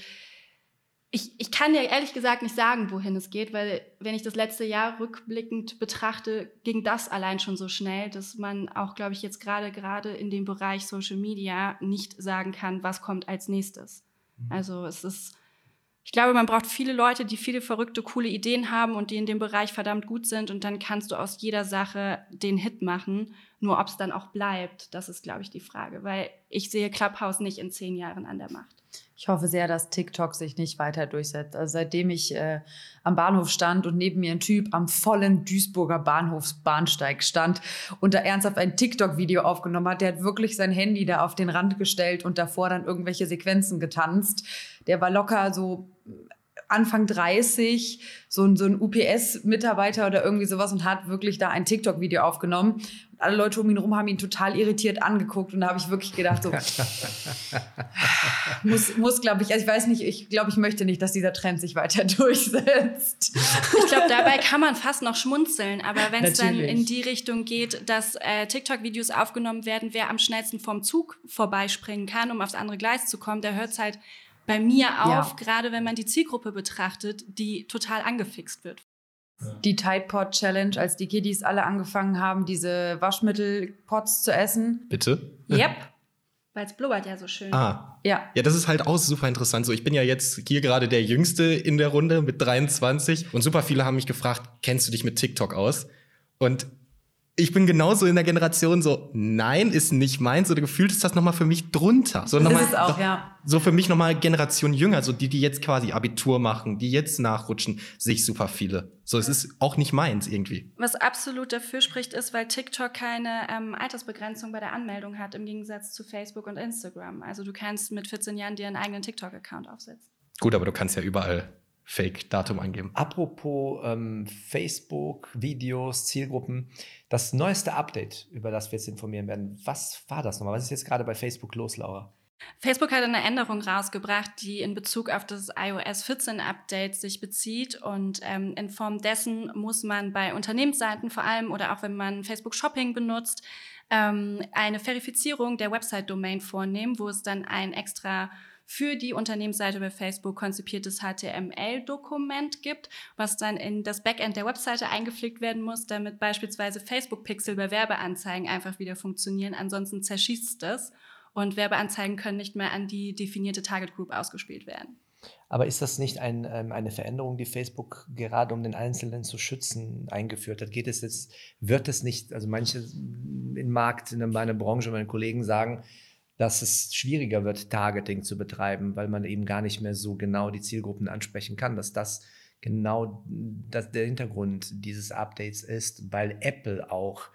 ich, ich kann dir ehrlich gesagt nicht sagen, wohin es geht, weil wenn ich das letzte Jahr rückblickend betrachte, ging das allein schon so schnell, dass man auch, glaube ich, jetzt gerade gerade in dem Bereich Social Media nicht sagen kann, was kommt als nächstes. Mhm. Also es ist ich glaube, man braucht viele Leute, die viele verrückte, coole Ideen haben und die in dem Bereich verdammt gut sind. Und dann kannst du aus jeder Sache den Hit machen. Nur ob es dann auch bleibt, das ist, glaube ich, die Frage. Weil ich sehe Clubhouse nicht in zehn Jahren an der Macht. Ich hoffe sehr, dass TikTok sich nicht weiter durchsetzt. Also seitdem ich äh, am Bahnhof stand und neben mir ein Typ am vollen Duisburger Bahnhofsbahnsteig stand und da ernsthaft ein TikTok-Video aufgenommen hat, der hat wirklich sein Handy da auf den Rand gestellt und davor dann irgendwelche Sequenzen getanzt. Der war locker so Anfang 30, so ein, so ein UPS-Mitarbeiter oder irgendwie sowas und hat wirklich da ein TikTok-Video aufgenommen. Alle Leute um ihn herum haben ihn total irritiert angeguckt und da habe ich wirklich gedacht, so muss, muss glaube ich, also ich weiß nicht, ich glaube, ich möchte nicht, dass dieser Trend sich weiter durchsetzt. Ich glaube, dabei kann man fast noch schmunzeln, aber wenn es dann in die Richtung geht, dass äh, TikTok-Videos aufgenommen werden, wer am schnellsten vom Zug vorbeispringen kann, um aufs andere Gleis zu kommen, der hört es halt bei mir auf, ja. gerade wenn man die Zielgruppe betrachtet, die total angefixt wird. Die Tide Pod Challenge, als die Kiddies alle angefangen haben, diese Waschmittelpots zu essen. Bitte? Yep. Weil es blubbert ja so schön. Ah. Ja. Ja, das ist halt auch super interessant. So, ich bin ja jetzt hier gerade der Jüngste in der Runde mit 23 und super viele haben mich gefragt, kennst du dich mit TikTok aus? Und ich bin genauso in der Generation so, nein, ist nicht meins. Oder gefühlt ist das nochmal für mich drunter. So nochmal, ist auch, doch, ja. So für mich nochmal Generation jünger, so die, die jetzt quasi Abitur machen, die jetzt nachrutschen, sich super viele. So, es ist auch nicht meins irgendwie. Was absolut dafür spricht, ist, weil TikTok keine ähm, Altersbegrenzung bei der Anmeldung hat, im Gegensatz zu Facebook und Instagram. Also du kannst mit 14 Jahren dir einen eigenen TikTok-Account aufsetzen. Gut, aber du kannst ja überall Fake-Datum eingeben. Apropos ähm, Facebook, Videos, Zielgruppen, das neueste Update, über das wir jetzt informieren werden, was war das nochmal? Was ist jetzt gerade bei Facebook los, Laura? Facebook hat eine Änderung rausgebracht, die in Bezug auf das iOS 14 Update sich bezieht. Und ähm, in Form dessen muss man bei Unternehmensseiten vor allem oder auch wenn man Facebook Shopping benutzt, ähm, eine Verifizierung der Website-Domain vornehmen, wo es dann ein extra für die Unternehmensseite bei Facebook konzipiertes HTML-Dokument gibt, was dann in das Backend der Webseite eingepflegt werden muss, damit beispielsweise Facebook-Pixel bei Werbeanzeigen einfach wieder funktionieren. Ansonsten zerschießt es und Werbeanzeigen können nicht mehr an die definierte Target Group ausgespielt werden. Aber ist das nicht ein, ähm, eine Veränderung, die Facebook gerade um den Einzelnen zu schützen eingeführt hat? Geht es jetzt, wird es nicht, also manche im Markt, in meiner Branche, meine Kollegen sagen, dass es schwieriger wird, Targeting zu betreiben, weil man eben gar nicht mehr so genau die Zielgruppen ansprechen kann, dass das genau das der Hintergrund dieses Updates ist, weil Apple auch,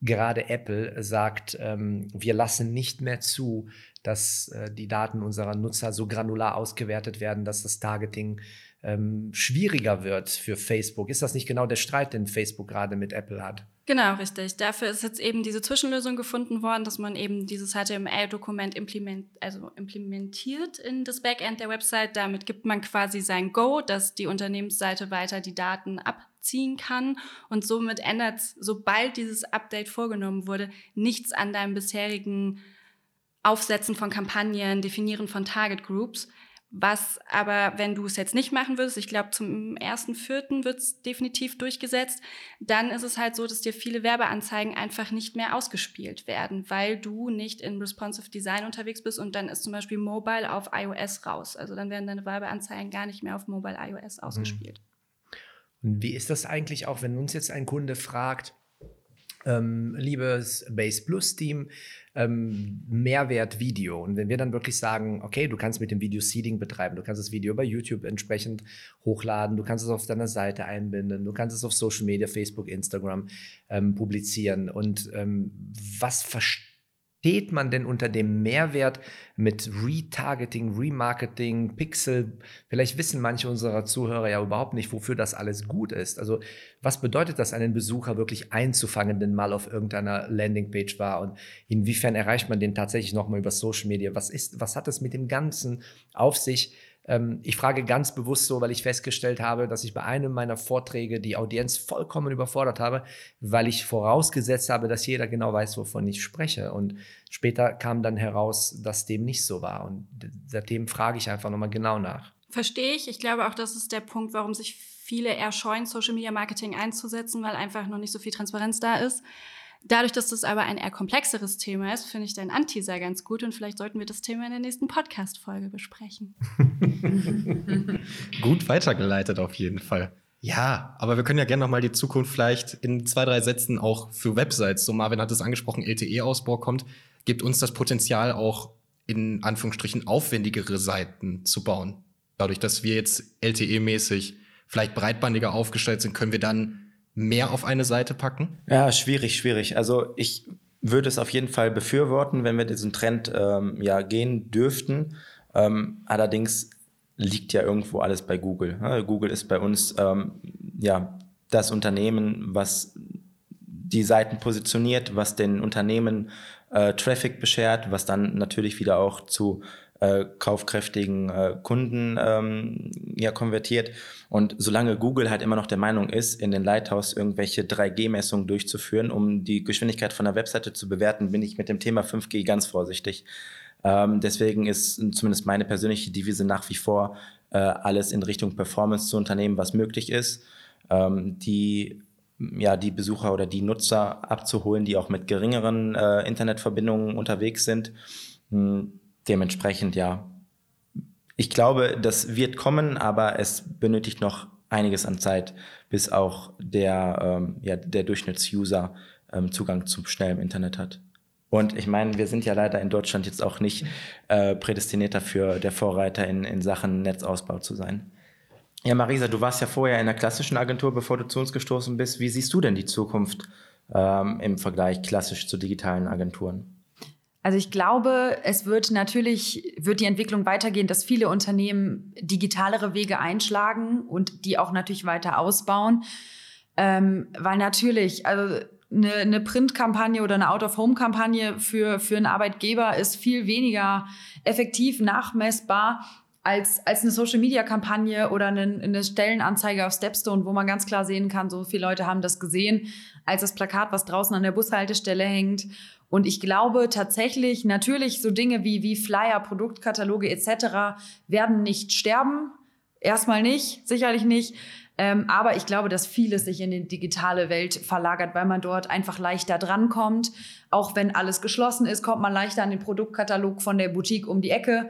gerade Apple sagt, ähm, wir lassen nicht mehr zu, dass äh, die Daten unserer Nutzer so granular ausgewertet werden, dass das Targeting ähm, schwieriger wird für Facebook. Ist das nicht genau der Streit, den Facebook gerade mit Apple hat? Genau, richtig. Dafür ist jetzt eben diese Zwischenlösung gefunden worden, dass man eben dieses HTML-Dokument implement, also implementiert in das Backend der Website. Damit gibt man quasi sein Go, dass die Unternehmensseite weiter die Daten abziehen kann. Und somit ändert, sobald dieses Update vorgenommen wurde, nichts an deinem bisherigen Aufsetzen von Kampagnen, Definieren von Target Groups. Was aber, wenn du es jetzt nicht machen würdest, ich glaube, zum 1.4. wird es definitiv durchgesetzt, dann ist es halt so, dass dir viele Werbeanzeigen einfach nicht mehr ausgespielt werden, weil du nicht in Responsive Design unterwegs bist und dann ist zum Beispiel Mobile auf iOS raus. Also dann werden deine Werbeanzeigen gar nicht mehr auf Mobile iOS ausgespielt. Und wie ist das eigentlich auch, wenn uns jetzt ein Kunde fragt, ähm, liebes Base Plus Team, ähm, Mehrwert Video. Und wenn wir dann wirklich sagen, okay, du kannst mit dem Video Seeding betreiben, du kannst das Video bei YouTube entsprechend hochladen, du kannst es auf deiner Seite einbinden, du kannst es auf Social Media, Facebook, Instagram ähm, publizieren. Und ähm, was versteht man denn unter dem Mehrwert mit Retargeting, Remarketing, Pixel? Vielleicht wissen manche unserer Zuhörer ja überhaupt nicht, wofür das alles gut ist. Also was bedeutet das, einen Besucher wirklich einzufangen, den mal auf irgendeiner Landingpage war? Und inwiefern erreicht man den tatsächlich nochmal über Social Media? Was, ist, was hat es mit dem Ganzen auf sich? Ähm, ich frage ganz bewusst so, weil ich festgestellt habe, dass ich bei einem meiner Vorträge die Audienz vollkommen überfordert habe, weil ich vorausgesetzt habe, dass jeder genau weiß, wovon ich spreche. Und später kam dann heraus, dass dem nicht so war. Und seitdem frage ich einfach nochmal genau nach. Verstehe ich. Ich glaube auch, das ist der Punkt, warum sich viele eher scheuen, Social Media Marketing einzusetzen, weil einfach noch nicht so viel Transparenz da ist. Dadurch, dass das aber ein eher komplexeres Thema ist, finde ich dein Anteaser ganz gut und vielleicht sollten wir das Thema in der nächsten Podcast-Folge besprechen. gut weitergeleitet auf jeden Fall. Ja, aber wir können ja gerne nochmal die Zukunft vielleicht in zwei, drei Sätzen auch für Websites. So Marvin hat es angesprochen, LTE-Ausbau kommt, gibt uns das Potenzial auch in Anführungsstrichen aufwendigere Seiten zu bauen. Dadurch, dass wir jetzt LTE-mäßig vielleicht breitbandiger aufgestellt sind, können wir dann mehr auf eine Seite packen? Ja, schwierig, schwierig. Also ich würde es auf jeden Fall befürworten, wenn wir diesen Trend ähm, ja gehen dürften. Ähm, allerdings liegt ja irgendwo alles bei Google. Ja, Google ist bei uns ähm, ja das Unternehmen, was die Seiten positioniert, was den Unternehmen äh, Traffic beschert, was dann natürlich wieder auch zu äh, kaufkräftigen äh, Kunden ähm, ja, konvertiert. Und solange Google halt immer noch der Meinung ist, in den Lighthouse irgendwelche 3G-Messungen durchzuführen, um die Geschwindigkeit von der Webseite zu bewerten, bin ich mit dem Thema 5G ganz vorsichtig. Ähm, deswegen ist zumindest meine persönliche Devise nach wie vor, äh, alles in Richtung Performance zu unternehmen, was möglich ist. Ähm, die ja, die Besucher oder die Nutzer abzuholen, die auch mit geringeren äh, Internetverbindungen unterwegs sind. Hm, dementsprechend, ja, ich glaube, das wird kommen, aber es benötigt noch einiges an Zeit, bis auch der, ähm, ja, der Durchschnittsuser ähm, Zugang zu schnellem Internet hat. Und ich meine, wir sind ja leider in Deutschland jetzt auch nicht äh, prädestiniert dafür, der Vorreiter in, in Sachen Netzausbau zu sein. Ja, Marisa, du warst ja vorher in der klassischen Agentur, bevor du zu uns gestoßen bist. Wie siehst du denn die Zukunft ähm, im Vergleich klassisch zu digitalen Agenturen? Also ich glaube, es wird natürlich, wird die Entwicklung weitergehen, dass viele Unternehmen digitalere Wege einschlagen und die auch natürlich weiter ausbauen. Ähm, weil natürlich, also eine, eine Printkampagne oder eine Out-of-Home-Kampagne für, für einen Arbeitgeber ist viel weniger effektiv nachmessbar als, als eine Social-Media-Kampagne oder eine, eine Stellenanzeige auf Stepstone, wo man ganz klar sehen kann, so viele Leute haben das gesehen, als das Plakat, was draußen an der Bushaltestelle hängt. Und ich glaube tatsächlich, natürlich so Dinge wie, wie Flyer, Produktkataloge etc. werden nicht sterben. Erstmal nicht, sicherlich nicht. Ähm, aber ich glaube, dass vieles sich in die digitale Welt verlagert, weil man dort einfach leichter drankommt. Auch wenn alles geschlossen ist, kommt man leichter an den Produktkatalog von der Boutique um die Ecke.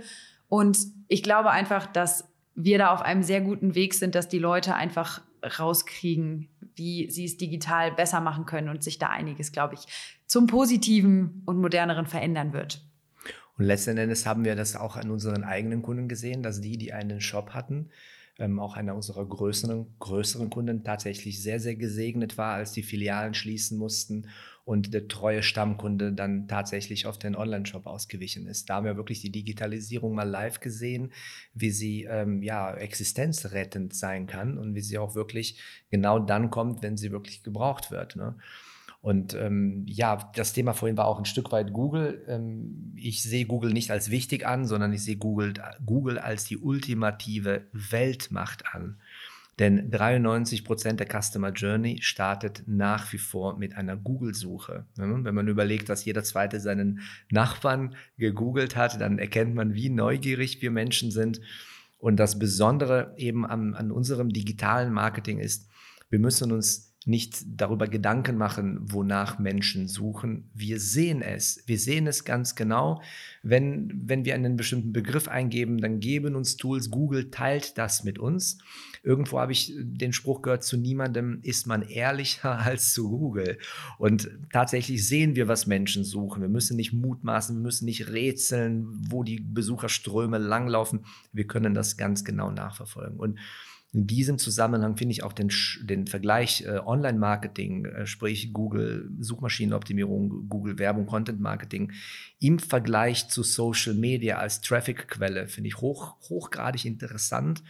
Und ich glaube einfach, dass wir da auf einem sehr guten Weg sind, dass die Leute einfach rauskriegen, wie sie es digital besser machen können und sich da einiges, glaube ich, zum Positiven und Moderneren verändern wird. Und letzten Endes haben wir das auch an unseren eigenen Kunden gesehen, dass die, die einen Shop hatten, ähm, auch einer unserer größeren, größeren Kunden tatsächlich sehr, sehr gesegnet war, als die Filialen schließen mussten und der treue Stammkunde dann tatsächlich auf den Online-Shop ausgewichen ist. Da haben wir wirklich die Digitalisierung mal live gesehen, wie sie ähm, ja existenzrettend sein kann und wie sie auch wirklich genau dann kommt, wenn sie wirklich gebraucht wird. Ne? Und ähm, ja, das Thema vorhin war auch ein Stück weit Google. Ähm, ich sehe Google nicht als wichtig an, sondern ich sehe Google, Google als die ultimative Weltmacht an. Denn 93 Prozent der Customer Journey startet nach wie vor mit einer Google-Suche. Wenn man überlegt, dass jeder Zweite seinen Nachbarn gegoogelt hat, dann erkennt man, wie neugierig wir Menschen sind. Und das Besondere eben an, an unserem digitalen Marketing ist, wir müssen uns nicht darüber Gedanken machen, wonach Menschen suchen. Wir sehen es. Wir sehen es ganz genau. Wenn, wenn wir einen bestimmten Begriff eingeben, dann geben uns Tools. Google teilt das mit uns. Irgendwo habe ich den Spruch gehört, zu niemandem ist man ehrlicher als zu Google. Und tatsächlich sehen wir, was Menschen suchen. Wir müssen nicht mutmaßen, wir müssen nicht rätseln, wo die Besucherströme langlaufen. Wir können das ganz genau nachverfolgen. Und in diesem Zusammenhang finde ich auch den, den Vergleich äh, Online-Marketing, äh, sprich Google Suchmaschinenoptimierung, Google Werbung, Content-Marketing im Vergleich zu Social Media als Traffic-Quelle, finde ich hoch, hochgradig interessant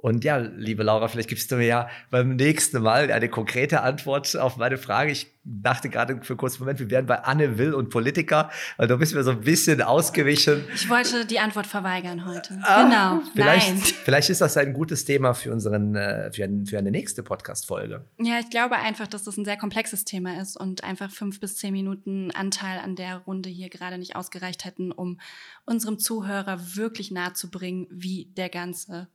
und ja, liebe Laura, vielleicht gibst du mir ja beim nächsten Mal eine konkrete Antwort auf meine Frage. Ich dachte gerade für einen kurzen Moment, wir wären bei Anne Will und Politiker, weil da bist mir so ein bisschen ausgewichen. Ich wollte die Antwort verweigern heute. Ah, genau. Vielleicht, Nein. vielleicht ist das ein gutes Thema für, unseren, äh, für, ein, für eine nächste Podcast-Folge. Ja, ich glaube einfach, dass das ein sehr komplexes Thema ist und einfach fünf bis zehn Minuten Anteil an der Runde hier gerade nicht ausgereicht hätten, um unserem Zuhörer wirklich nahe zu bringen, wie der ganze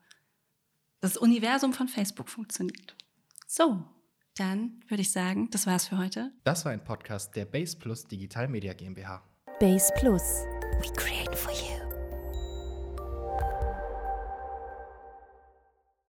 das Universum von Facebook funktioniert. So, dann würde ich sagen, das war's für heute. Das war ein Podcast der Base Plus Digital Media GmbH. Base Plus. We create for you.